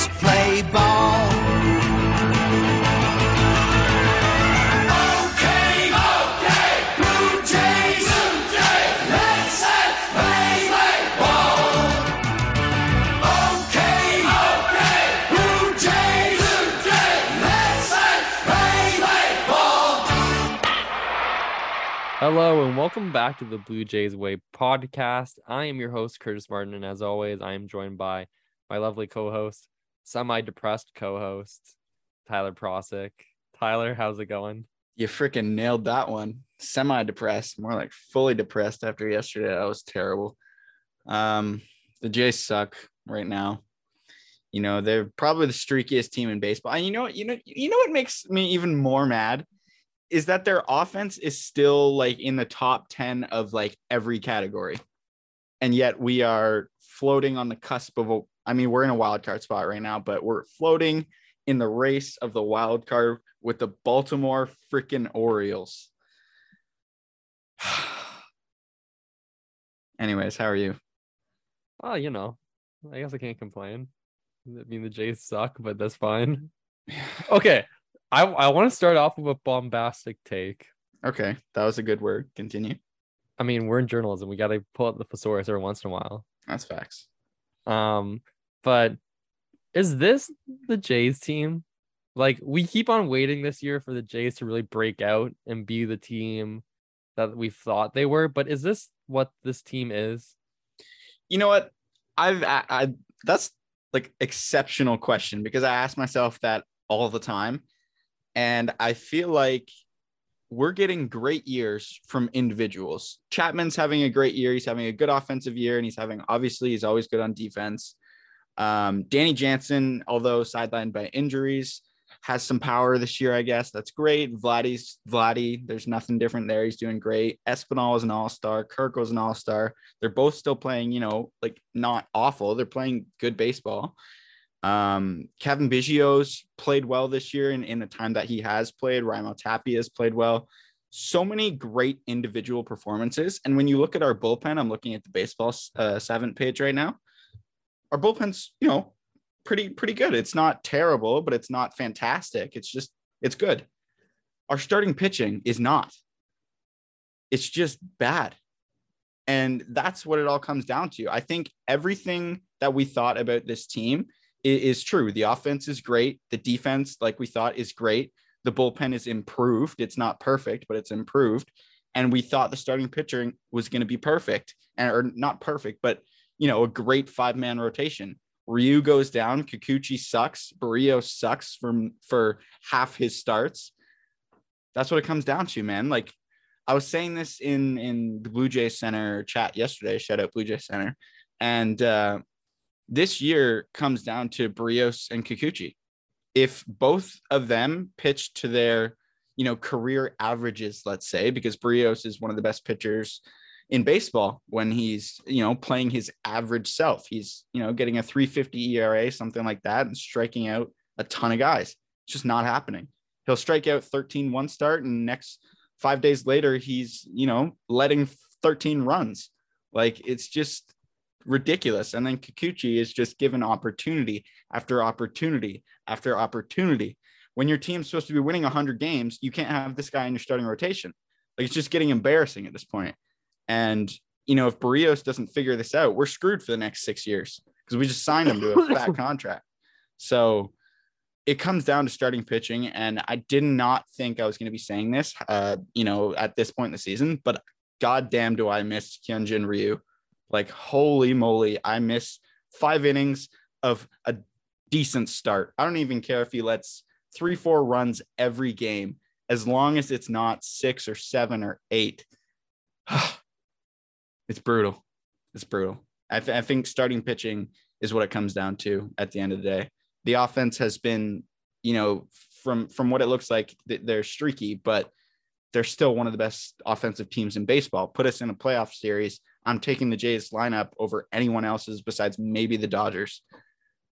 let's play ball. Okay, okay, Blue Jays, Blue Jays, let's, let's play, ball. Okay, okay, Blue Jays, Blue Jays, let's, let's play ball. Hello and welcome back to the Blue Jays Way podcast. I am your host, Curtis Martin, and as always, I am joined by my lovely co-host, semi-depressed co-host, Tyler Procyk. Tyler, how's it going? You freaking nailed that one. Semi depressed, more like fully depressed after yesterday. That was terrible. Um, the Jays suck right now. You know, they're probably the streakiest team in baseball. And you know what, you know, you know what makes me even more mad is that their offense is still like in the top 10 of like every category. And yet we are floating on the cusp of a I mean, we're in a wild card spot right now, but we're floating in the race of the wild card with the Baltimore freaking Orioles. Anyways, how are you? Oh, you know, I guess I can't complain. I mean, the Jays suck, but that's fine. Okay, I I want to start off with a bombastic take. Okay, that was a good word. Continue. I mean, we're in journalism. We got to pull up the thesaurus every once in a while. That's facts. Um, but is this the Jays team? Like we keep on waiting this year for the Jays to really break out and be the team that we thought they were, but is this what this team is? You know what? I've I, I that's like exceptional question because I ask myself that all the time, and I feel like we're getting great years from individuals. Chapman's having a great year. He's having a good offensive year, and he's having obviously he's always good on defense. Um, Danny Jansen, although sidelined by injuries, has some power this year, I guess. That's great. Vladdy's Vladdy, there's nothing different there. He's doing great. Espinal is an all-star. Kirk was an all-star. They're both still playing, you know, like not awful. They're playing good baseball. Um, Cavan Biggio's played well this year in, in the time that he has played. Raimel Tapia has played well. So many great individual performances. And when you look at our bullpen, I'm looking at the baseball uh, Savant page right now. Our bullpen's, you know, pretty pretty good. It's not terrible, but it's not fantastic. It's just it's good. Our starting pitching is not. It's just bad. And that's what it all comes down to. I think everything that we thought about this team is, is true. The offense is great. The defense, like we thought, is great. The bullpen is improved. It's not perfect, but it's improved. And we thought the starting pitcher was going to be perfect, and or not perfect, but you know, a great five man rotation. Ryu goes down, Kikuchi sucks, Barrio sucks from for half his starts. That's what it comes down to, man. Like I was saying this in in the Blue Jay Center chat yesterday. Shout out Blue Jay Center, and uh, this year comes down to Berrios and Kikuchi. If both of them pitch to their, you know, career averages, let's say, because Berrios is one of the best pitchers in baseball when he's, you know, playing his average self. He's, you know, getting a 350 ERA, something like that, and striking out a ton of guys. It's just not happening. He'll strike out 13 one start, and next five days later, he's, you know, letting 13 runs. Like it's just ridiculous. And then Kikuchi is just given opportunity after opportunity after opportunity. When your team's supposed to be winning 100 games, you can't have this guy in your starting rotation. Like it's just getting embarrassing at this point. And, you know, if Berrios doesn't figure this out, we're screwed for the next six years because we just signed him to a fat contract. So it comes down to starting pitching. And I did not think I was going to be saying this, uh, you know, at this point in the season, but goddamn, do I miss Hyunjin Ryu. Like, holy moly, I miss five innings of a decent start. I don't even care if he lets three, four runs every game, as long as it's not six or seven or eight. it's brutal. It's brutal. I, th- I think starting pitching is what it comes down to at the end of the day. The offense has been, you know, from from what it looks like, th- they're streaky, but they're still one of the best offensive teams in baseball. Put us in a playoff series. I'm taking the Jays lineup over anyone else's besides maybe the Dodgers.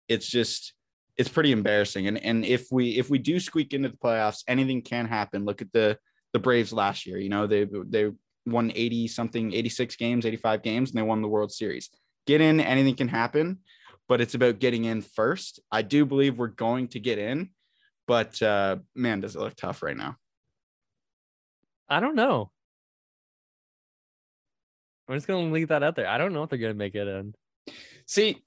It's just it's pretty embarrassing. And and if we if we do squeak into the playoffs, anything can happen. Look at the the Braves last year. You know, they they won 80 something, 86 games, 85 games, and they won the World Series. Get in, anything can happen. but it's about getting in first. I do believe we're going to get in, but uh, man, does it look tough right now. I don't know. I'm just gonna leave that out there. I don't know if they're gonna make it in. See,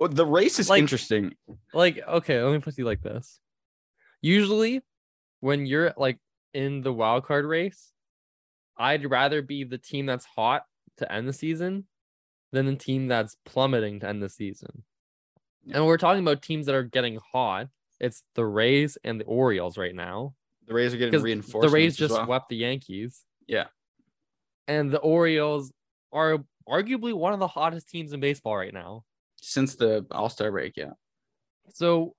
the race is Like- interesting. Like, okay, let me put you like this. Usually, when you're like in the wild card race, I'd rather be the team that's hot to end the season than the team that's plummeting to end the season. And we're talking about teams that are getting hot. It's the Rays and the Orioles right now. The Rays are getting reinforced. the Rays just swept the Yankees. Yeah. And the Orioles are arguably one of the hottest teams in baseball right now. since the All Star break. Yeah, So,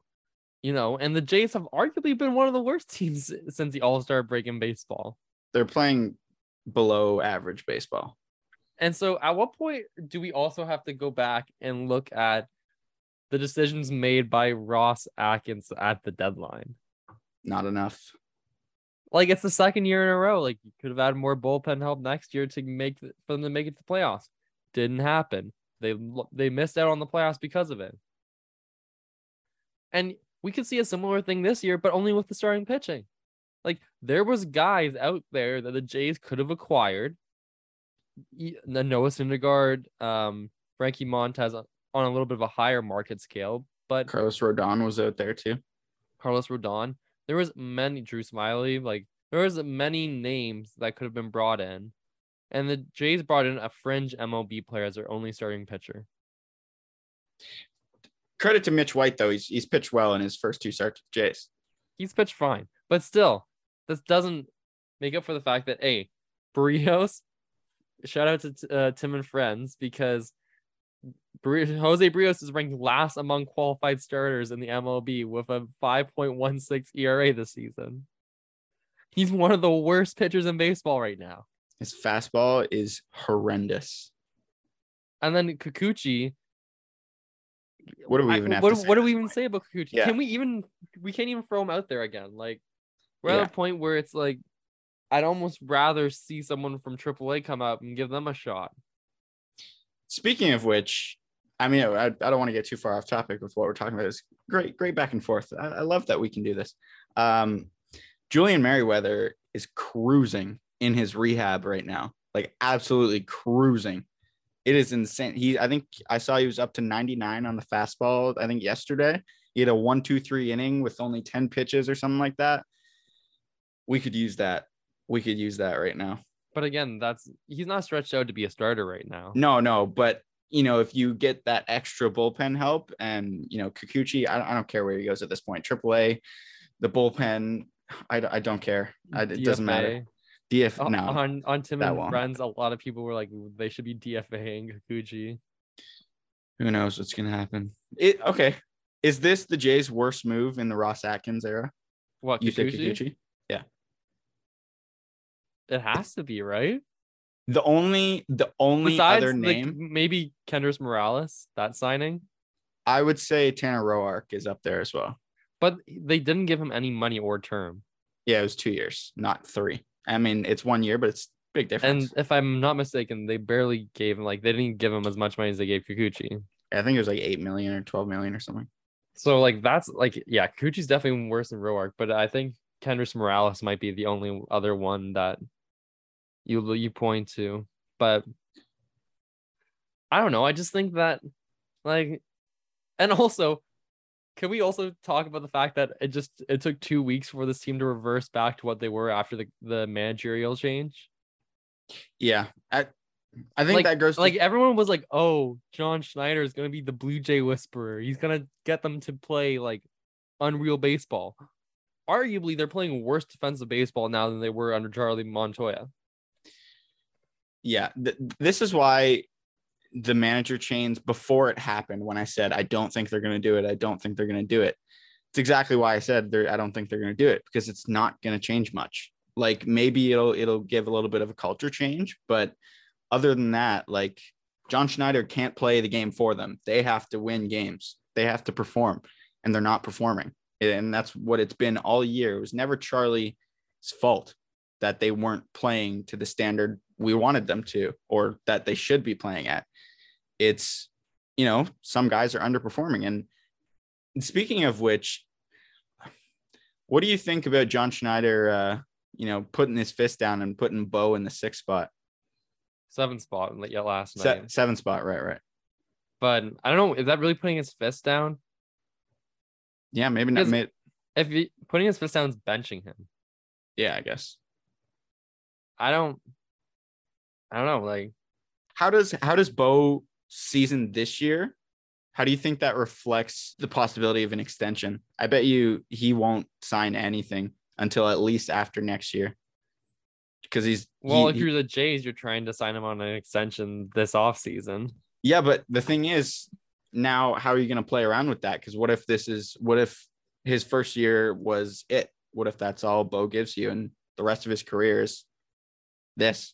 you know, and the Jays have arguably been one of the worst teams since the All Star break in baseball. they're playing below average baseball. And so, at what point do we also have to go back and look at the decisions made by Ross Atkins at the deadline? Not enough. Like, it's the second year in a row. Like, you could have had more bullpen help next year to make for them to make it to the playoffs. Didn't happen. They they missed out on the playoffs because of it. And we could see a similar thing this year, but only with the starting pitching. Like there was guys out there that the Jays could have acquired. The Noah Syndergaard, um, Frankie Montas on on a little bit of a higher market scale, but Carlos Rodon was out there too. Carlos Rodon. There was many Drew Smyly, like there was many names that could have been brought in, and the Jays brought in a fringe MLB player as their only starting pitcher. Credit to Mitch White though. He's he's pitched well in his first two starts with Jays. He's pitched fine, but still, this doesn't make up for the fact that a Berrios. Shout out to uh, Tim and friends because Jose Berrios is ranked last among qualified starters in the MLB with a 5.16 ERA this season. He's one of the worst pitchers in baseball right now. His fastball is horrendous. And then Kikuchi. What do we I- even have what, what do we even point? say about Kikuchi? Yeah. Can we even we can't even throw him out there again? Like we're Yeah. at a point where it's like I'd almost rather see someone from AAA come up and give them a shot. Speaking of which, I mean, I, I don't want to get too far off topic with what we're talking about. It's great, great back and forth. I, I love that we can do this. Um, Julian Merryweather is cruising in his rehab right now, like absolutely cruising. It is insane. He, I think I saw he was up to 99 on the fastball. I think yesterday he had a one, two, three inning with only 10 pitches or something like that. We could use that. We could use that right now. But again, that's he's not stretched out to be a starter right now. No, no, but you know, if you get that extra bullpen help and you know, Kikuchi, I, I don't care where he goes at this point. AAA, the bullpen, I, I don't care. I, it doesn't matter. DF, no, On on Tim and won't friends, a lot of people were like they should be DFAing Kikuchi. who knows what's gonna happen? It okay. Is this the Jays' worst move in the Ross Atkins era? What You think Kikuchi? It has to be right. The only, the only Besides, other like, name maybe Kendrys Morales that signing, I would say Tanner Roark is up there as well. but they didn't give him any money or term. Yeah, it was two years, not three. I mean, it's one year, but it's big difference. And if I'm not mistaken, they barely gave him like they didn't give him as much money as they gave Kikuchi. I think it was like eight million or twelve million or something. So like that's like yeah, Kikuchi's definitely worse than Roark, but I think Kendrys Morales might be the only other one that you you point to. But I don't know. I just think that like and also can we also talk about the fact that it just it took two weeks for this team to reverse back to what they were after the, the managerial change? Yeah, I, I think like, that goes to- like everyone was like, "Oh, John Schneider is gonna be the Blue Jay whisperer. He's gonna get them to play like unreal baseball." Arguably, they're playing worse defensive baseball now than they were under Charlie Montoyo. Yeah. Th- this is why the manager change before it happened. When I said I don't think they're going to do it, I don't think they're going to do it. It's exactly why I said I don't think they're going to do it because it's not going to change much. Like maybe it'll it'll give a little bit of a culture change, but other than that, like John Schneider can't play the game for them. They have to win games. They have to perform, and they're not performing. And that's what it's been all year. It was never Charlie's fault that they weren't playing to the standard we wanted them to, or that they should be playing at. It's you know, some guys are underperforming. And speaking of which, what do you think about John Schneider, uh, you know, putting his fist down and putting Bo in the sixth spot, Seventh spot yeah, last night. Se- seventh spot, right? Right. But I don't know. Is that really putting his fist down? Yeah, maybe not. If he, putting his fist down is benching him. yeah, I guess. I don't. I don't know. Like How does how does Bo season this year? How do you think that reflects the possibility of an extension? I bet you he won't sign anything until at least after next year. Because he's Well, he- if you're the Jays, you're trying to sign him on an extension this offseason. Yeah, but the thing is, now how are you going to play around with that? Because what if this is what if his first year was it? What if that's all Bo gives you, and the rest of his career is this?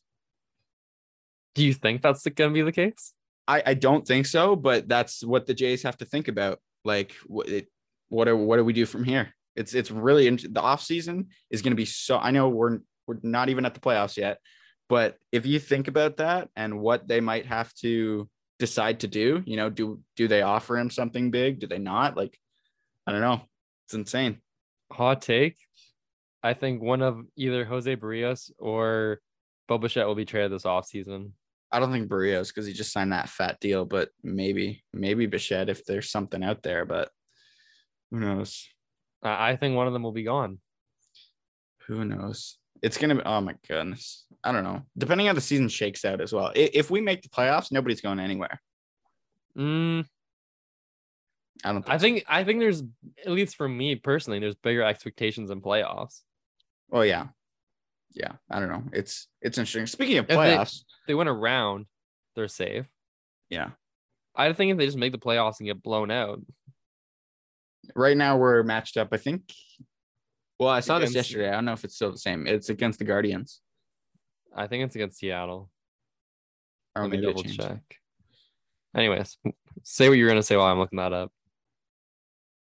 Do you think that's going to be the case? I, I don't think so, but that's what the Jays have to think about. Like, what it, what do what do we do from here? It's it's really the off season is going to be so. I know we're we're not even at the playoffs yet, but if you think about that and what they might have to decide to do, you know, do do they offer him something big? Do they not? Like, I don't know. It's insane. Hot take. I think one of either Jose Berrios or Bo Bichette will be traded this offseason. I don't think Berrios because he just signed that fat deal, but maybe maybe Bichette if there's something out there, but who knows? I I think one of them will be gone. Who knows? It's gonna be. Oh my goodness. I don't know. Depending on the season shakes out as well. If we make the playoffs, nobody's going anywhere. Mm, I don't. Think I so. think I think there's at least for me personally, there's bigger expectations in playoffs. Oh yeah, yeah. I don't know. It's it's interesting. Speaking of they- playoffs, they win a round, they're safe. yeah. I think if they just make the playoffs and get blown out, Right now we're matched up. I think. Well, I saw this yesterday. I don't know if it's still the same. It's against the Guardians. I think it's against Seattle. Or Let me double check. Anyways, say what you're gonna say while I'm looking that up.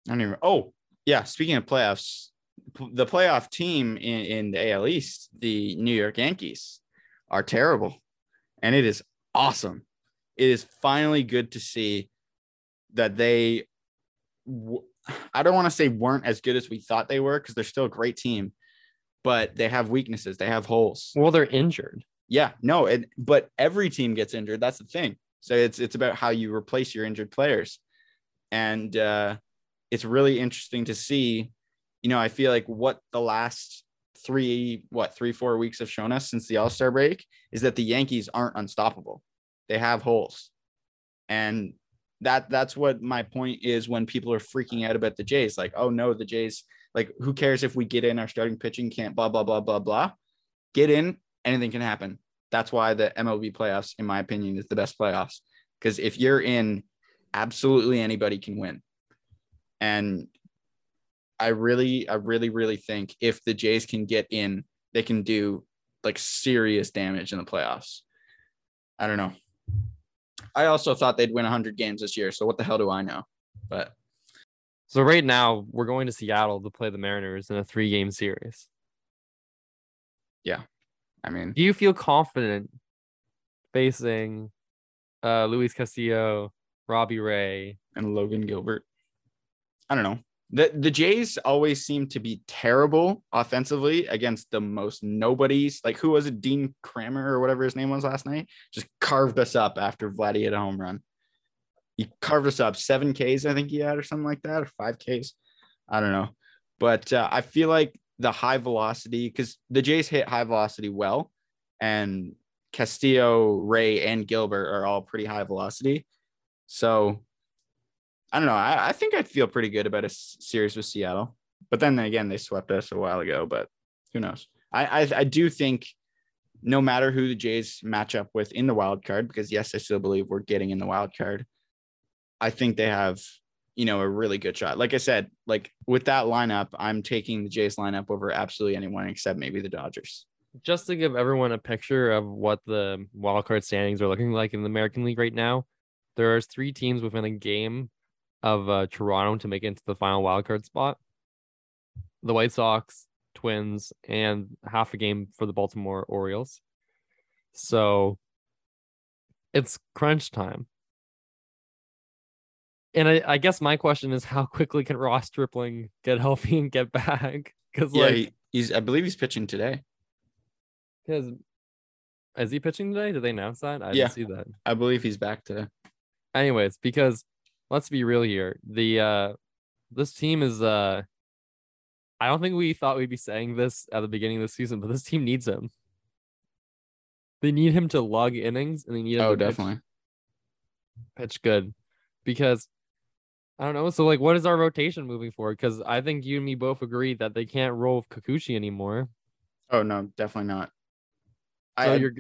I don't even. Oh, yeah. Speaking of playoffs, the playoff team in, in the AL East, the New York Yankees, are terrible, and it is awesome. It is finally good to see that they. I don't want to say weren't as good as we thought they were because they're still a great team, but they have weaknesses. They have holes. Well, they're injured. Yeah, no, it, but every team gets injured. That's the thing. So it's it's about how you replace your injured players, and uh, it's really interesting to see. You know, I feel like what the last three, what three, four weeks have shown us since the All Star break is that the Yankees aren't unstoppable. They have holes, and that that's what my point is when people are freaking out about the Jays. Like, oh no, the Jays. Like, who cares if we get in our starting pitching can't blah blah blah blah blah. Get in, anything can happen. That's why the MLB playoffs, in my opinion, is the best playoffs. Because if you're in, absolutely anybody can win. And I really, I really, really think if the Jays can get in, they can do like serious damage in the playoffs. I don't know. I also thought they'd win 100 games this year. So what the hell do I know? But So right now we're going to Seattle to play the Mariners in a three game series. Yeah. I mean, Do you feel confident facing uh Luis Castillo, Robbie Ray? and Logan Gilbert. I don't know. The the Jays always seem to be terrible offensively against the most nobodies. Like who was it? Dean Kremer or whatever his name was last night. Just carved us up after Vladdy hit a home run. He carved us up seven Ks, I think he had, or something like that, or five Ks. I don't know. But uh, I feel like the high velocity, because the Jays hit high velocity well, and Castillo, Ray, and Gilbert are all pretty high velocity. So I don't know. I, I think I'd feel pretty good about a s- series with Seattle. But then again, they swept us a while ago. But who knows? I, I I do think no matter who the Jays match up with in the wild card, because yes, I still believe we're getting in the wild card. I think they have, you know, a really good shot. Like I said, like with that lineup, I'm taking the Jays lineup over absolutely anyone except maybe the Dodgers. Just to give everyone a picture of what the wildcard standings are looking like in the American League right now, there are three teams within a game of uh, Toronto to make it into the final wildcard spot. The White Sox, Twins, and half a game for the Baltimore Orioles. So it's crunch time. And I, I guess my question is how quickly can Ross Stripling get healthy and get back? Because Yeah, like, he, he's. I believe he's pitching today. because is he pitching today? Did they announce that? I Yeah. didn't see that. I believe he's back today. Anyways, because let's be real here. The uh this team is uh I don't think we thought we'd be saying this at the beginning of the season, but this team needs him. They need him to lug innings and they need him Oh, to definitely. pitch good because I don't know. So like, what is our rotation moving forward? Because I think you and me both agree that they can't roll with Kikuchi anymore. Oh no, definitely not. So I, you're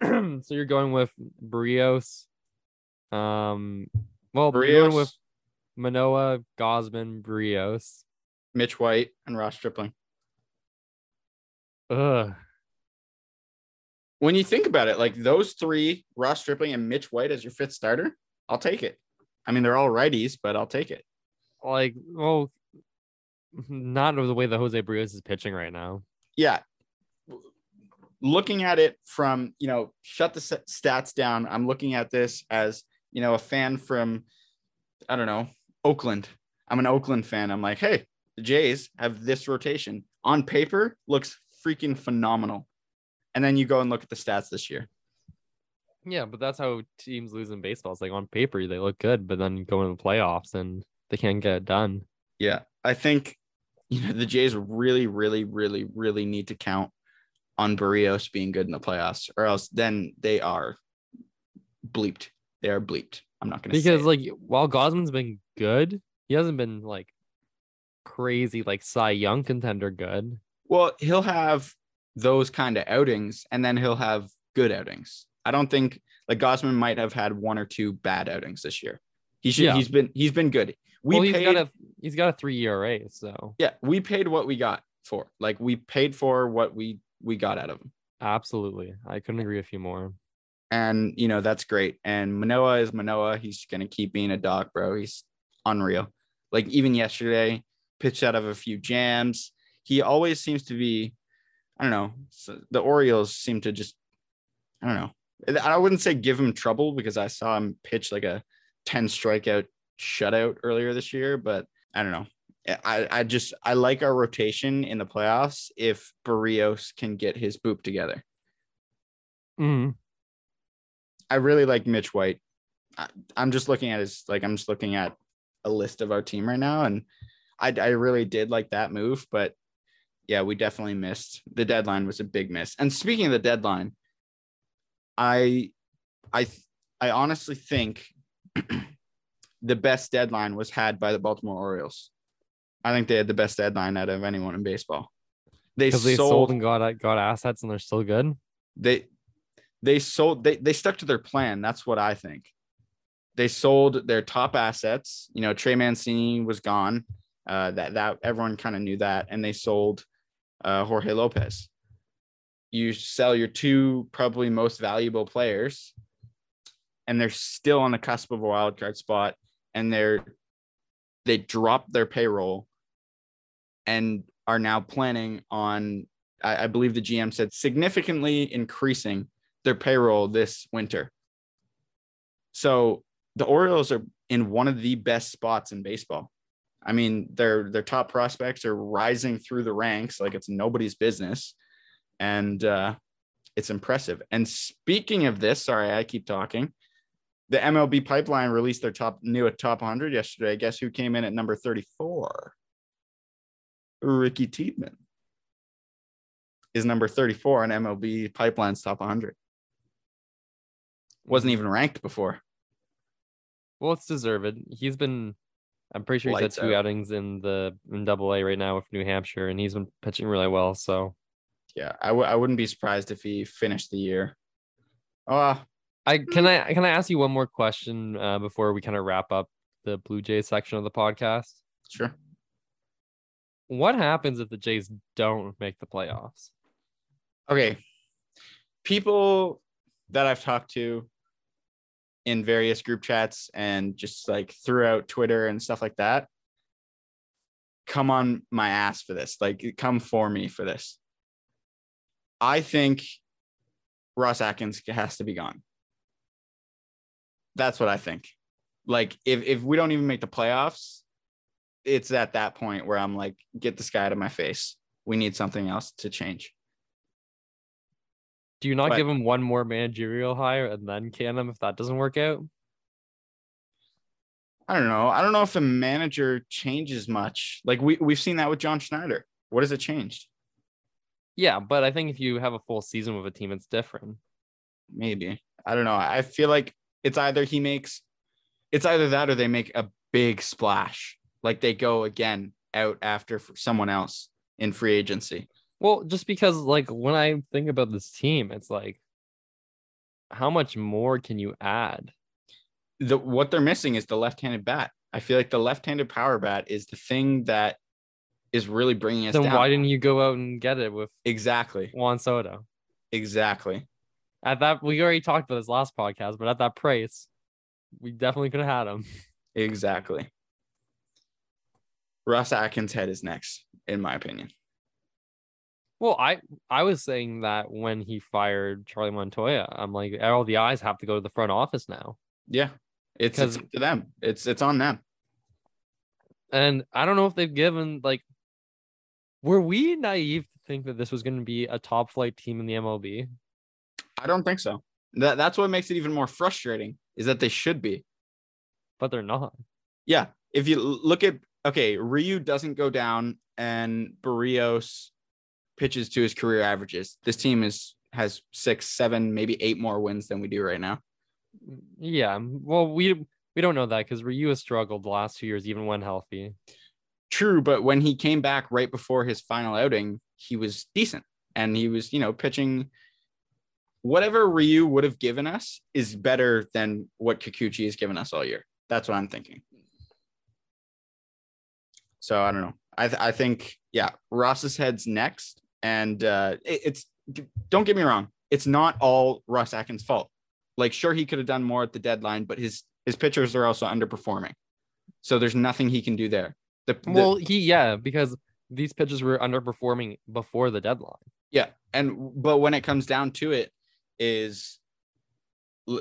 so you're going with Berrios. Um, well, you're with Manoah, Gausman, Berrios, Mitch White, and Ross Stripling. Ugh. When you think about it, like those three, Ross Stripling and Mitch White as your fifth starter, I'll take it. I mean, they're all righties, but I'll take it. Like, well, not the way that Jose Berrios is pitching right now. Yeah. Looking at it from, you know, shut the stats down. I'm looking at this as, you know, a fan from, I don't know, Oakland. I'm an Oakland fan. I'm like, hey, the Jays have this rotation on paper, looks freaking phenomenal. And then you go and look at the stats this year. Yeah, but that's how teams lose in baseball. It's like on paper they look good, but then go in the playoffs and they can't get it done. Yeah, I think you know the Jays really, really, really, really need to count on Berrios being good in the playoffs, or else then they are bleeped. They are bleeped. I'm not gonna say Because like while Gausman's been good, he hasn't been like crazy like Cy Young contender good. well, he'll have those kind of outings, and then he'll have good outings. I don't think like Gosman might have had one or two bad outings this year. He should. Yeah. He's been. He's been good. We well, he's paid. got a he's got a three ERA, so yeah, we paid what we got for. Like we paid for what we we got out of him. absolutely. I couldn't agree with you more. And you know that's great. And Manoah is Manoah. He's gonna keep being a dog, bro. He's unreal. Like even yesterday, pitched out of a few jams. He always seems to be. I don't know. The Orioles seem to just. I don't know. I wouldn't say give him trouble because I saw him pitch like a ten strikeout shutout earlier this year, but I don't know. I, I just I like our rotation in the playoffs if Berrios can get his boop together. Mhm. I really like Mitch White. I, I'm just looking at his like I'm just looking at a list of our team right now, and I I really did like that move, but yeah, we definitely missed. The deadline was a big miss. And speaking of the deadline, I I I honestly think the best deadline was had by the Baltimore Orioles. I think they had the best deadline out of anyone in baseball. They sold, they sold and got got assets and they're still good. they they sold they they stuck to their plan. That's what I think. They sold their top assets. You know, Trey Mancini was gone. Uh, that that everyone kind of knew that, and they sold uh, Jorge Lopez. You sell your two probably most valuable players, and they're still on the cusp of a wild card spot, and they're they dropped their payroll, and are now planning on. I, I believe the GM said significantly increasing their payroll this winter. So the Orioles are in one of the best spots in baseball. I mean, their their top prospects are rising through the ranks like it's nobody's business, and uh, it's impressive. And speaking of this, sorry, I keep talking. The MLB pipeline released their top new top 100 yesterday. Guess who came in at number 34? Ricky Tiedemann is number 34 on MLB pipeline's top 100 wasn't even ranked before. Well, it's deserved. He's been, I'm pretty sure he's Lights had two out. outings in the in Double A right now with New Hampshire, and he's been pitching really well. So Yeah, I w- I wouldn't be surprised if he finished the year. Oh, I can I can I ask you one more question uh, before we kind of wrap up the Blue Jays section of the podcast? sure. What happens if the Jays don't make the playoffs? Okay. People that I've talked to in various group chats and just like throughout Twitter and stuff like that come on my ass for this. Like come for me for this. I think Ross Atkins has to be gone. That's what I think. Like if if we don't even make the playoffs, it's at that point where I'm like, get this guy out of my face. We need something else to change. Do you not But- give him one more managerial hire and then can him if that doesn't work out? I don't know. I don't know if a manager changes much. Like we we've seen that with John Schneider. What has it changed? Yeah, but I think if you have a full season with a team, it's different. Maybe. I don't know. I feel like it's either he makes it's either that or they make a big splash. Like they go again out after someone else in free agency. Well, just because like when I think about this team, it's like how much more can you add? The what they're missing is the left-handed bat. I feel like the left-handed power bat is the thing that is really bringing us Then down. why didn't you go out and get it with exactly. Juan Soto? Exactly. At that, we already talked about this last podcast, but at that price, we definitely could have had him. Exactly. Ross Atkins head is next, in my opinion. Well, I I was saying that when he fired Charlie Montoyo, I'm like, all the eyes have to go to the front office now. Yeah. It's, it's to them. It's it's on them. And I don't know if they've given like, were we naive to think that this was going to be a top flight team in the MLB? I don't think so. That that's what makes it even more frustrating is that they should be. But they're not. Yeah. If you look at okay, Ryu doesn't go down and Berrios pitches to his career averages. This team is has six, seven, maybe eight more wins than we do right now. Yeah. Well, we we don't know that because Ryu has struggled the last two years, even when healthy. True, but when he came back right before his final outing, he was decent and he was, you know, pitching whatever Ryu would have given us is better than what Kikuchi has given us all year. That's what I'm thinking. So I don't know. I th- I think yeah, Ross's head's next, and uh, it- it's don't get me wrong, it's not all Ross Atkins' fault. Like sure he could have done more at the deadline, but his his pitchers are also underperforming, so there's nothing he can do there. The, the- Well, he yeah, because these pitches were underperforming before the deadline. Yeah, and but when it comes down to it, is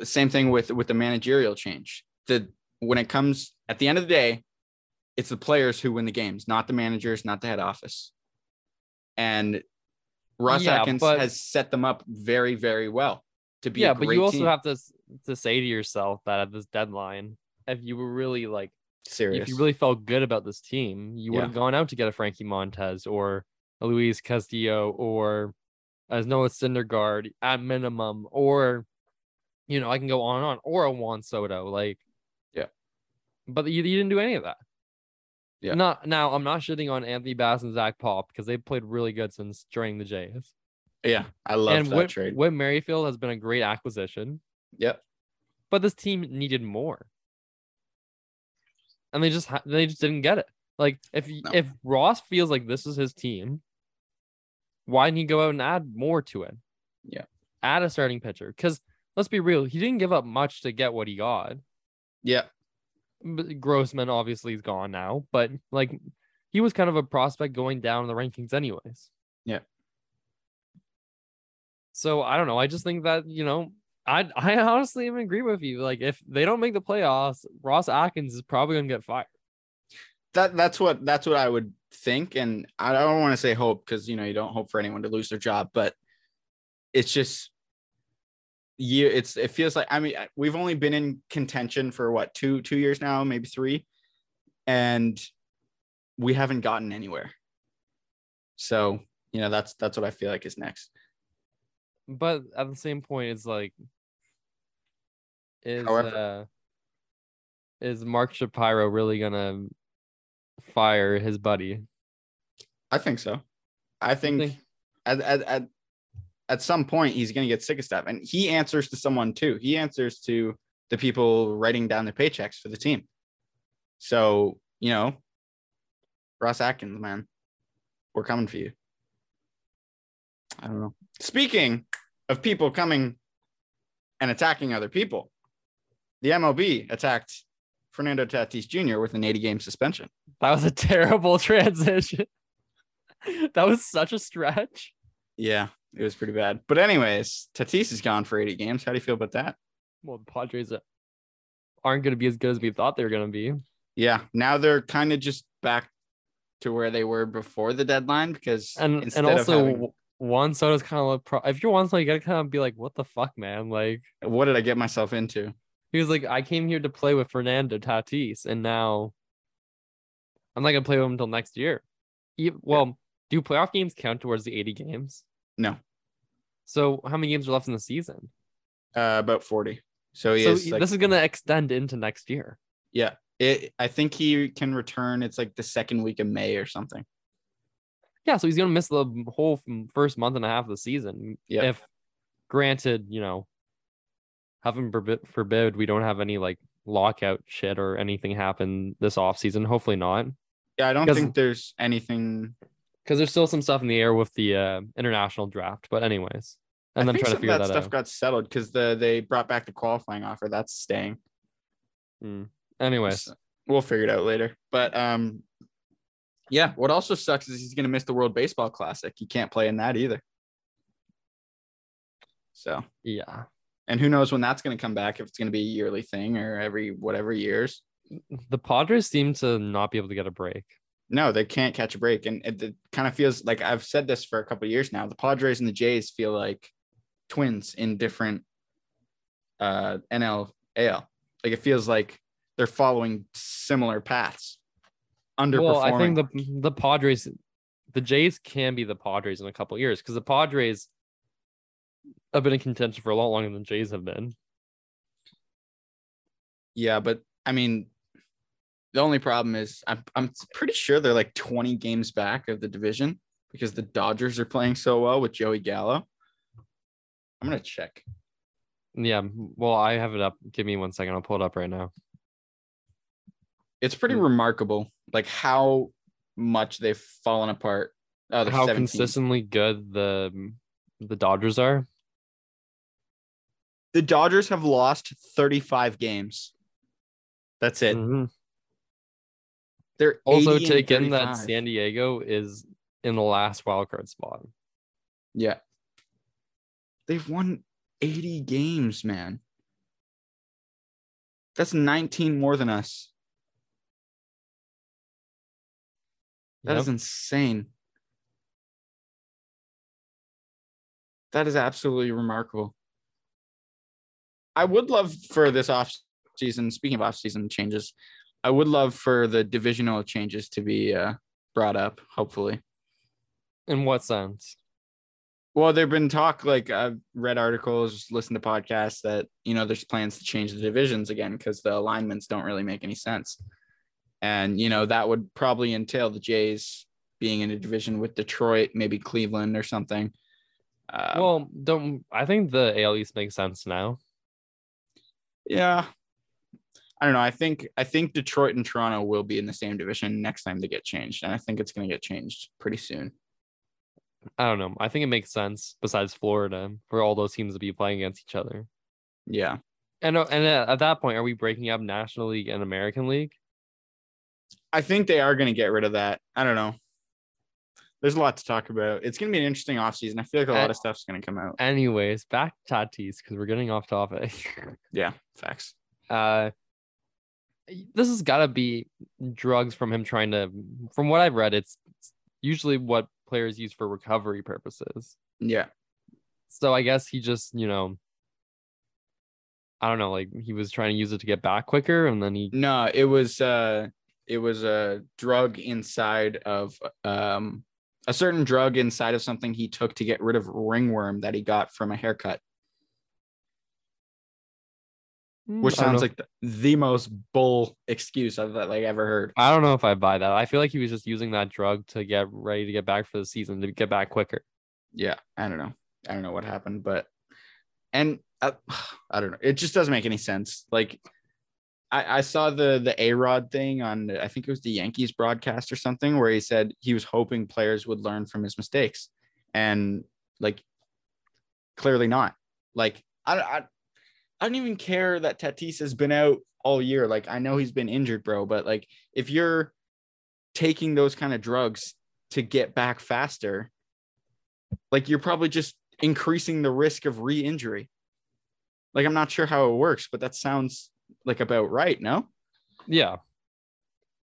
same thing with with the managerial change. The when it comes at the end of the day, it's the players who win the games, not the managers, not the head office. And Ross Yeah, Atkins but- has set them up very, very well to be. yeah, but you also team. have to to say to yourself that at this deadline, if you were really like serious. if you really felt good about this team, you would have gone out to get a Frankie Montas or a Luis Castillo or as Noah Syndergaard at minimum, or you know, I can go on and on, or a Juan Soto. Like, Yeah. But you, you didn't do any of that. Yeah. Not now. I'm not shitting on Anthony Bass and Zach Pop because they played really good since joining the Jays. yeah, I love and that Whit, trade. Whit Merrifield has been a great acquisition, Yep. but this team needed more, and they just ha- they just didn't get it. Like if No. if Ross feels like this is his team, why didn't he go out and add more to it? Yeah. add a starting pitcher. Because let's be real, he didn't give up much to get what he got. Yeah. Groshans obviously is gone now, but like he was kind of a prospect going down in the rankings, anyways. Yeah. So I don't know. I just think that you know, I I honestly even agree with you. Like if they don't make the playoffs, Ross Atkins is probably gonna get fired. that that's what that's what I would think, and I don't want to say hope because you know you don't hope for anyone to lose their job, but it's just you. It's it feels like I mean we've only been in contention for what two two years now, maybe three, and we haven't gotten anywhere. So you know that's that's what I feel like is next. But at the same point, it's like, is However- uh, is Mark Shapiro really gonna fire his buddy? I think so. I think, think- at, at at at some point he's going to get sick of stuff, and he answers to someone too. He answers to the people writing down the paychecks for the team. So you know, Ross Atkins, man, we're coming for you. I don't know. Speaking of people coming and attacking other people, the MLB attacked Fernando Tatis Jr. with an 80 game suspension. That was a terrible transition. that was such a stretch. Yeah, it was pretty bad. But anyways, Tatis is gone for 80 games. How do you feel about that? Well, the Padres aren't going to be as good as we thought they were going to be. Yeah. Now they're kind of just back to where they were before the deadline because And and also having- Juan Soto's kind of like, pro- if you're Juan Soto, you got to kind of be like, what the fuck, man? Like, what did I get myself into? he was like, I came here to play with Fernando Tatis, and now I'm not going to play with him until next year. Well, do playoff games count towards the 80 games? No, So how many games are left in the season? uh, about 40. So he so is like, this is going to extend into next year. yeah. It, I think he can return. It's like the second week of May or something. Yeah, so he's gonna miss the whole first month and a half of the season. Yeah. If granted, you know, heaven forbid, forbid we don't have any like lockout shit or anything happen this off season. Hopefully not, Yeah, I don't Because- think there's anything. Because there's still some stuff in the air with the uh, international draft. But anyways, and I then trying to figure that, that, stuff out. got settled because the they brought back the qualifying offer. That's staying. Mm. Anyways, So we'll figure it out later. But um, yeah. What also sucks is he's gonna miss the World Baseball Classic. He can't play in that either. So, yeah, and who knows when that's gonna come back? If it's gonna be a yearly thing or every whatever years. the Padres seem to not be able to get a break. No, they can't catch a break, and it, it kind of feels like I've said this for a couple of years now. The Padres and the Jays feel like twins in different uh NL AL. Like it feels like they're following similar paths. Underperforming. Well, I think the the Padres, the Jays can be the Padres in a couple years because the Padres have been in contention for a lot longer than Jays have been. yeah, but I mean, the only problem is I'm I'm pretty sure they're like 20 games back of the division because the Dodgers are playing so well with Joey Gallo. I'm gonna check. Yeah, well, I have it up. Give me one second. I'll pull it up right now. It's pretty Mm. remarkable, like how much they've fallen apart. Oh, How 17. consistently good the the Dodgers are. The Dodgers have lost 35 games. That's it. Mhm. They're Also, 80 and take in that San Diego is in the last wild card spot. Yeah. They've won 80 games, man. That's 19 more than us. That is Yep. insane. That is absolutely remarkable. I would love for this off season, speaking of off season changes, I would love for the divisional changes to be uh, brought up, hopefully. In what sense? Well, there've been talk like I've read articles, listened to podcasts that you know there's plans to change the divisions again because the alignments don't really make any sense, and you know that would probably entail the Jays being in a division with Detroit, maybe Cleveland or something. Uh, well, don't I think the AL East makes sense now. yeah, I don't know. I think I think Detroit and Toronto will be in the same division next time they get changed, and I think it's going to get changed pretty soon. I don't know. I think it makes sense. Besides Florida, for all those teams to be playing against each other. Yeah, And uh, and at at that point, are we breaking up National League and American League? I think they are going to get rid of that. I don't know. There's a lot to talk about. It's going to be an interesting offseason. I feel like a lot Uh, of stuff's going to come out. Anyways, back to Tatis because we're getting off topic. Yeah, facts. uh, this has got to be drugs from him trying to. From what I've read, it's usually what players use for recovery purposes. Yeah. So I guess he just, you know, I don't know, like he was trying to use it to get back quicker, and then he No, it was uh it was a drug inside of um a certain drug inside of something he took to get rid of ringworm that he got from a haircut, which Mm, I don't sounds know. like the, the most bull excuse I've like ever heard. I don't know if I buy that. I feel like he was just using that drug to get ready to get back for the season to get back quicker. Yeah, I don't know. I don't know what happened, but and uh, I don't know. It just doesn't make any sense. Like I, I saw the the A Rod thing on I think it was the Yankees broadcast or something where he said he was hoping players would learn from his mistakes, and like clearly not. Like I don't I, I don't even care that Tatis has been out all year. Like I know he's been injured, bro, but like if you're taking those kind of drugs to get back faster, like you're probably just increasing the risk of re-injury. Like I'm not sure how it works, but that sounds like about right, no? Yeah.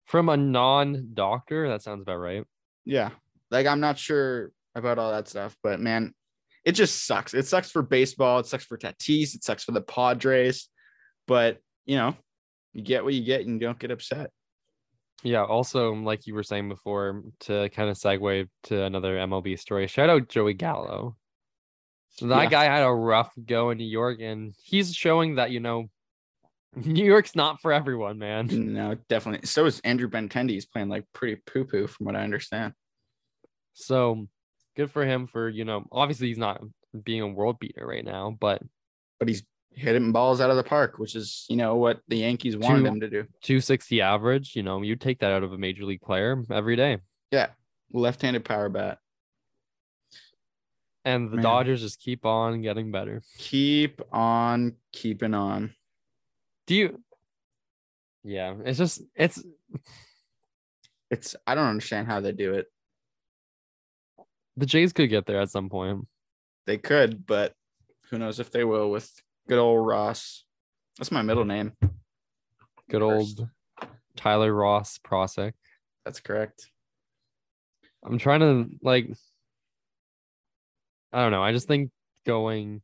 From a non-doctor, that sounds about right. Yeah. Like I'm not sure about all that stuff, but man, it just sucks. It sucks for baseball. It sucks for Tatis. It sucks for the Padres. But you know, you get what you get and you don't get upset. Yeah. Also, like you were saying before, to kind of segue to another MLB story, shout out Joey Gallo. So that Yeah. guy had a rough go in New York, and he's showing that you know, New York's not for everyone, man. No, definitely. So is Andrew Benintendi. He's playing like pretty poo poo from what I understand. So good for him for you know, obviously he's not being a world beater right now, but But he's hitting balls out of the park, which is, you know, what the Yankees wanted Two- him to do. 260 average, you know, you take that out of a major league player every day. Yeah. Left handed power bat. And the Man. Dodgers just keep on getting better. Keep on keeping on. Do you? Yeah, it's just it's It's I don't understand how they do it. The Jays could get there at some point. They could, but who knows if they will with good old Ross. That's my middle name. Good First. old Tyler Ross Procyk. That's correct. I'm trying to like I don't know. I just think going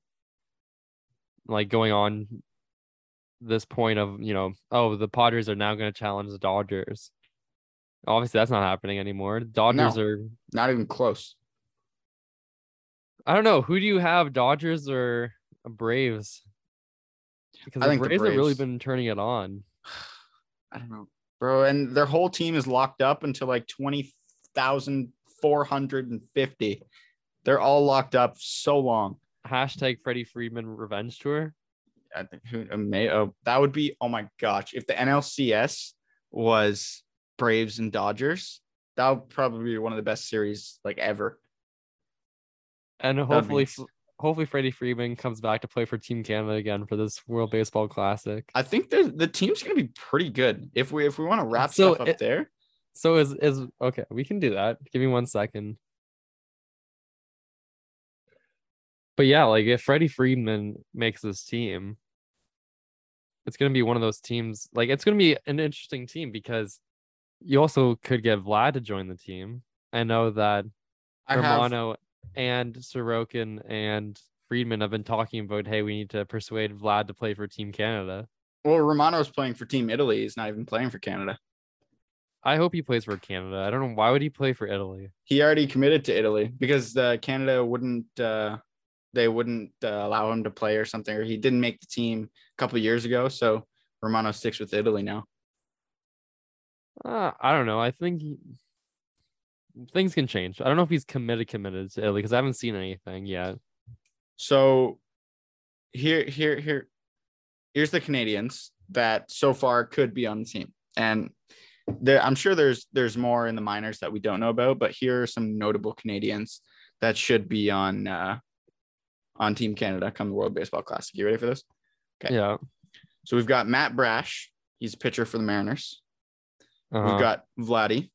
like going on this point of, you know, oh, the Padres are now going to challenge the Dodgers. Obviously that's not happening anymore. Dodgers No. are Not even close. I don't know. Who do you have? Dodgers or Braves? Because I the think the Braves have really been turning it on. I don't know, bro. And their whole team is locked up until like 20,450. They're all locked up so long. Hashtag Freddie Freeman revenge tour. I think who uh, may oh, that would be oh my gosh. If the NLCS was Braves and Dodgers, that would probably be one of the best series like ever. And hopefully hopefully Freddie Freeman comes back to play for Team Canada again for this World Baseball Classic. I think the the team's gonna be pretty good. If we if we want to wrap So stuff up it- there, So is is okay, we can do that. Give me one second. But yeah, like if Freddie Freeman makes this team, it's gonna be one of those teams. Like it's gonna be an interesting team because you also could get Vlad to join the team. I know that I have Romano and Sorokin and Friedman have been talking about, hey, we need to persuade Vlad to play for Team Canada. well, Romano's playing for Team Italy. He's not even playing for Canada. I hope he plays for Canada. I don't know why would he play for Italy. He already committed to Italy because uh, Canada wouldn't uh, they wouldn't uh, allow him to play or something, or he didn't make the team a couple years ago. So Romano sticks with Italy now. Uh, I don't know. I think he, things can change. I don't know if he's committed committed to Italy because I haven't seen anything yet. So here, here, here, here's the Canadians that so far could be on the team, and there, I'm sure there's there's more in the minors that we don't know about, but here are some notable Canadians that should be on uh, on Team Canada come the World Baseball Classic. You ready for this? Okay. Yeah. So we've got Matt Brash. He's a pitcher for the Mariners. Uh-huh. We've got Vladdy,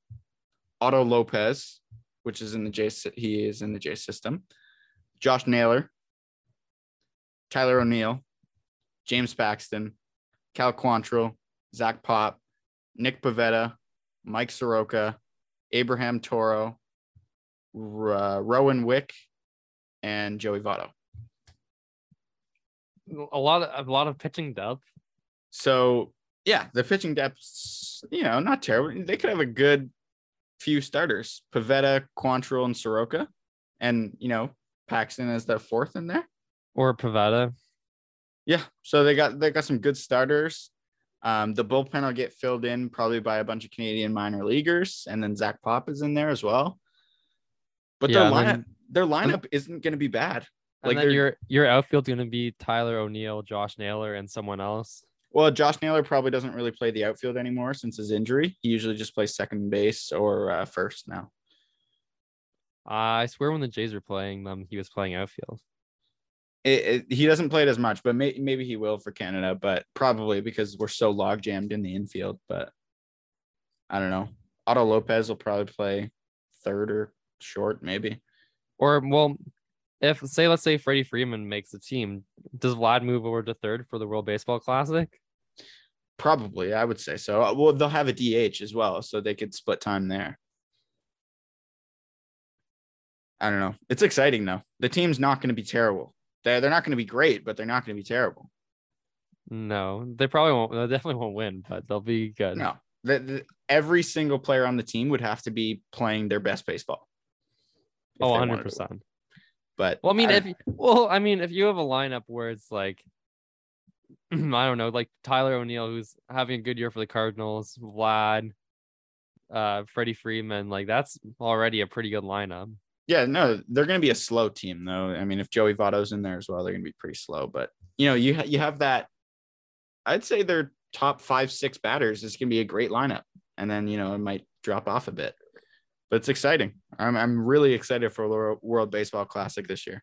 Otto Lopez, which is in the J. He is in the J system. Josh Naylor, Tyler O'Neill, James Paxton, Cal Quantrill, Zach Pop, Nick Pivetta, Mike Soroka, Abraham Toro, uh, Rowan Wick, and Joey Votto. a lot of a lot of pitching depth. So yeah, the pitching depth's you know not terrible. They could have a good few starters: Pivetta, Quantrill, and Soroka, and you know Paxton as the fourth in there. Or Pivetta. Yeah, so they got they got some good starters. Um, the bullpen will get filled in probably by a bunch of Canadian minor leaguers, and then Zach Pop is in there as well. But Yeah, their lineup, then- their lineup isn't going to be bad. Like your your outfield's gonna be Tyler O'Neill, Josh Naylor, and someone else. Well, Josh Naylor probably doesn't really play the outfield anymore since his injury. He usually just plays second base or uh, first now. I swear when the Jays were playing them, he was playing outfield. it, it- he doesn't play it as much, but may, maybe he will for Canada, but probably because we're so log jammed in the infield. But I don't know. Otto Lopez will probably play third or short, maybe. Or well, if say let's say Freddie Freeman makes the team, does Vlad move over to third for the World Baseball Classic? Probably, I would say so. Uh, Well, they'll have a DH as well, so they could split time there. I don't know. It's exciting though. The team's not going to be terrible. They're, they're not going to be great, but they're not going to be terrible. No, they probably won't. They definitely won't win, but they'll be good. No, the, the, every single player on the team would have to be playing their best baseball. Oh, 100 wanted to win. percent. But Well, I mean, I- if well, I mean, if you have a lineup where it's like, I don't know, like Tyler O'Neill, who's having a good year for the Cardinals, Vlad, uh, Freddie Freeman, like that's already a pretty good lineup. yeah, no, they're going to be a slow team though. I mean, if Joey Votto's in there as well, they're going to be pretty slow. But you know, you ha- you have that. I'd say their top five, six batters is going to be a great lineup, and then you know it might drop off a bit, but it's exciting. I'm I'm really excited for Wor- World Baseball Classic this year.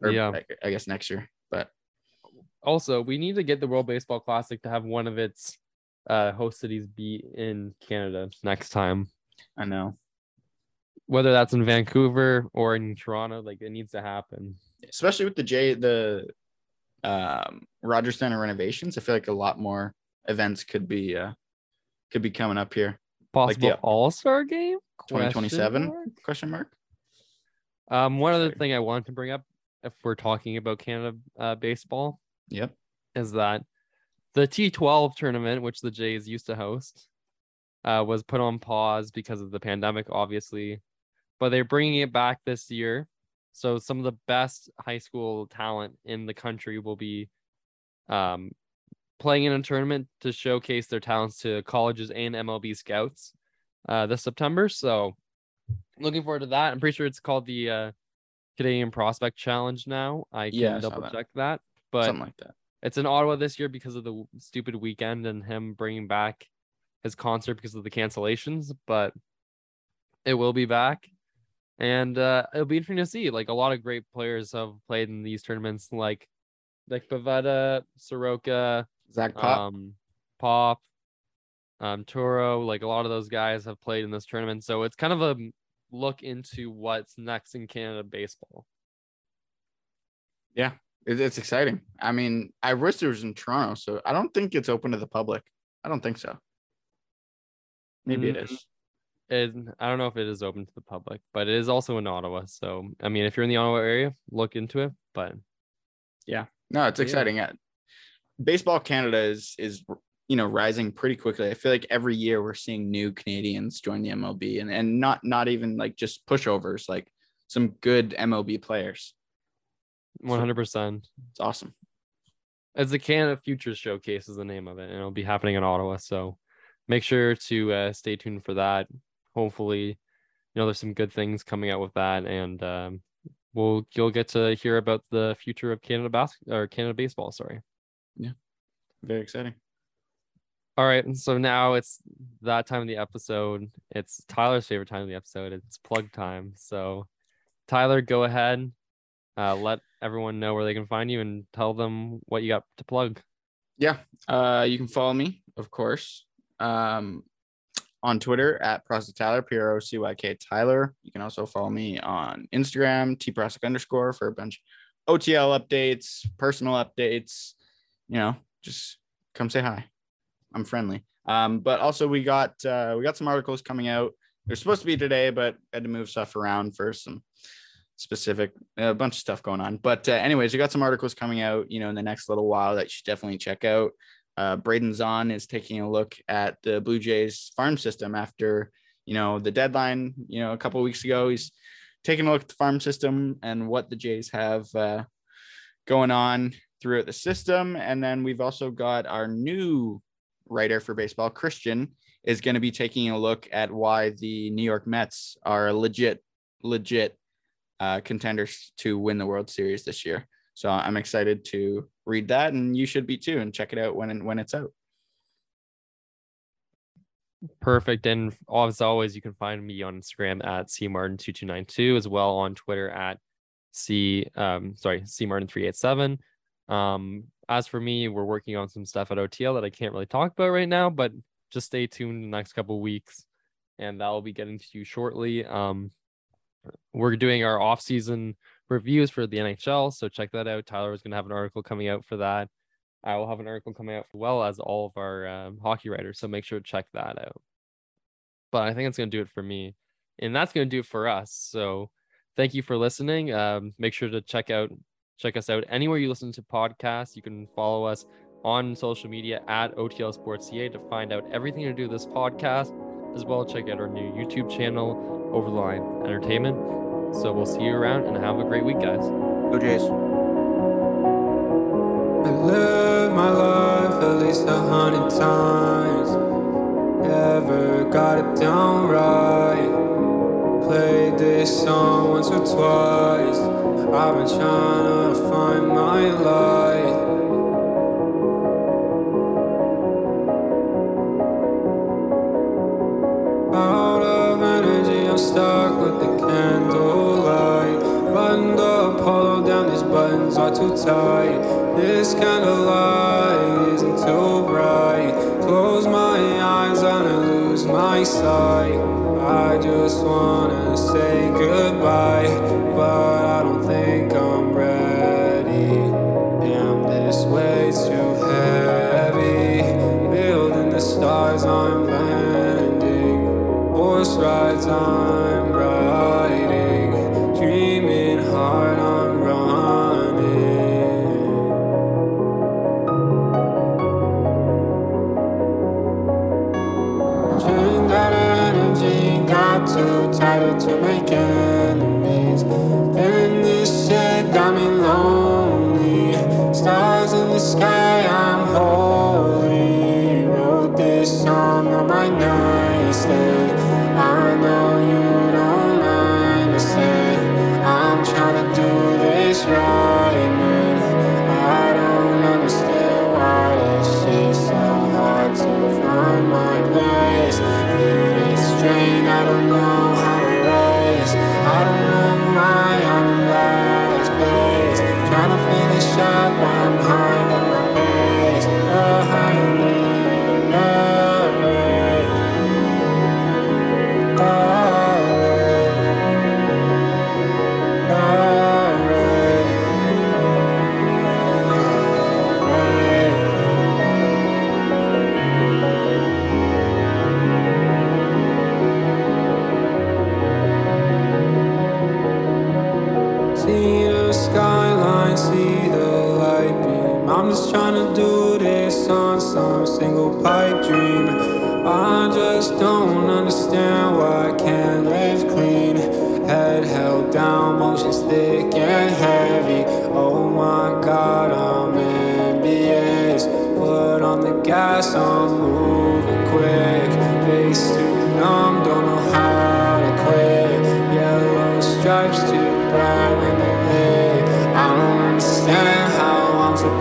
Or Yeah. I guess next year. Also, we need to get the World Baseball Classic to have one of its uh, host cities be in Canada next time. I know, Whether that's in Vancouver or in Toronto, like it needs to happen. especially with the J the um Rogers Center renovations, I feel like a lot more events could be uh could be coming up here. Possible the- All Star game? 2027 question mark. Um, one other Sorry. thing I wanted to bring up, if we're talking about Canada uh, baseball, Yep. is that the T12 tournament, which the Jays used to host, uh, was put on pause because of the pandemic, obviously, but they're bringing it back this year. So some of the best high school talent in the country will be um, playing in a tournament to showcase their talents to colleges and MLB scouts uh, this September. So looking forward to that. I'm pretty sure it's called the uh, Canadian Prospect Challenge now. I can Yeah, double that. check that, but Something like that. it's in Ottawa this year because of the stupid Weeknd and him bringing back his concert because of the cancellations, but it will be back. And uh, it'll be interesting to see. Like a lot of great players have played in these tournaments, like like Pivetta, Soroka, Zach Pop. um, Pop, um, Toro. Like a lot of those guys have played in this tournament, so it's kind of a look into what's next in Canada baseball. It- it's exciting. I mean, I wish it was in Toronto, so I don't think it's open to the public. I don't think so. Maybe it Mm, is. it, I don't know if it is open to the public, but it is also in Ottawa. So I mean, if you're in the Ottawa area, look into it. But yeah, No, it's Yeah. exciting. Uh, Baseball Canada is is you know rising pretty quickly. I feel like every year we're seeing new Canadians join the MLB, and and not not even like just pushovers, like some good MLB players. 100, percent It's awesome. as the Canada Futures Showcase is the name of it, and it'll be happening in Ottawa. So make sure to uh, stay tuned for that. Hopefully, you know, there's some good things coming out with that, and um, we'll you'll get to hear about the future of Canada bas- or Canada baseball. Sorry. Yeah. Very exciting. All right, so now it's that time of the episode. It's Tyler's favorite time of the episode. It's plug time. So, Tyler, go ahead, uh, let everyone know where they can find you, and tell them what you got to plug. Yeah. Uh, you can follow me, of course, um, on Twitter at Procyk Tyler, P R O C Y K Tyler. You can also follow me on Instagram, T underscore for a bunch of OTL updates, personal updates. You know, just come say hi. I'm friendly. Um, but also we got uh, we got some articles coming out. They're supposed to be today, but had to move stuff around for some specific a bunch of stuff going on. But uh, anyways, you got some articles coming out, you know, in the next little while that you should definitely check out. Uh, Braden Zahn is taking a look at the Blue Jays farm system after, you know, the deadline, you know, a couple of weeks ago. He's taking a look at the farm system and what the Jays have uh, going on throughout the system. And then we've also got our new writer for baseball, Christian, is going to be taking a look at why the New York Mets are legit, legit uh, contenders to win the World Series this year. So I'm excited to read that, and you should be too, and check it out when when it's out. Perfect. And as always, you can find me on Instagram at cmartin2292 as well on Twitter at c um sorry cmartin387. Um, as for me, we're working on some stuff at OTL that I can't really talk about right now, but just stay tuned the next couple weeks, and that will be getting to you shortly. Um, we're doing our off-season reviews for the NHL, so check that out. Tyler is going to have an article coming out for that. I will have an article coming out, as well as all of our um, hockey writers. So make sure to check that out. But I think it's going to do it for me, and that's going to do it for us. So thank you for listening. Um, make sure to check out check us out anywhere you listen to podcasts. You can follow us on social media at OTL Sports CA to find out everything to do with this podcast, as well check out our new YouTube channel, Over the Line Entertainment. So we'll see you around and have a great week, guys. Go Jays. I live my life at least a hundred times. Never got it down right. Played this song once or twice. I've been trying to find my light. Tight. This candlelight isn't too bright. Close my eyes and I lose my sight. I just wanna say goodbye, but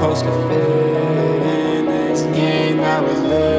supposed to fit this game that we live.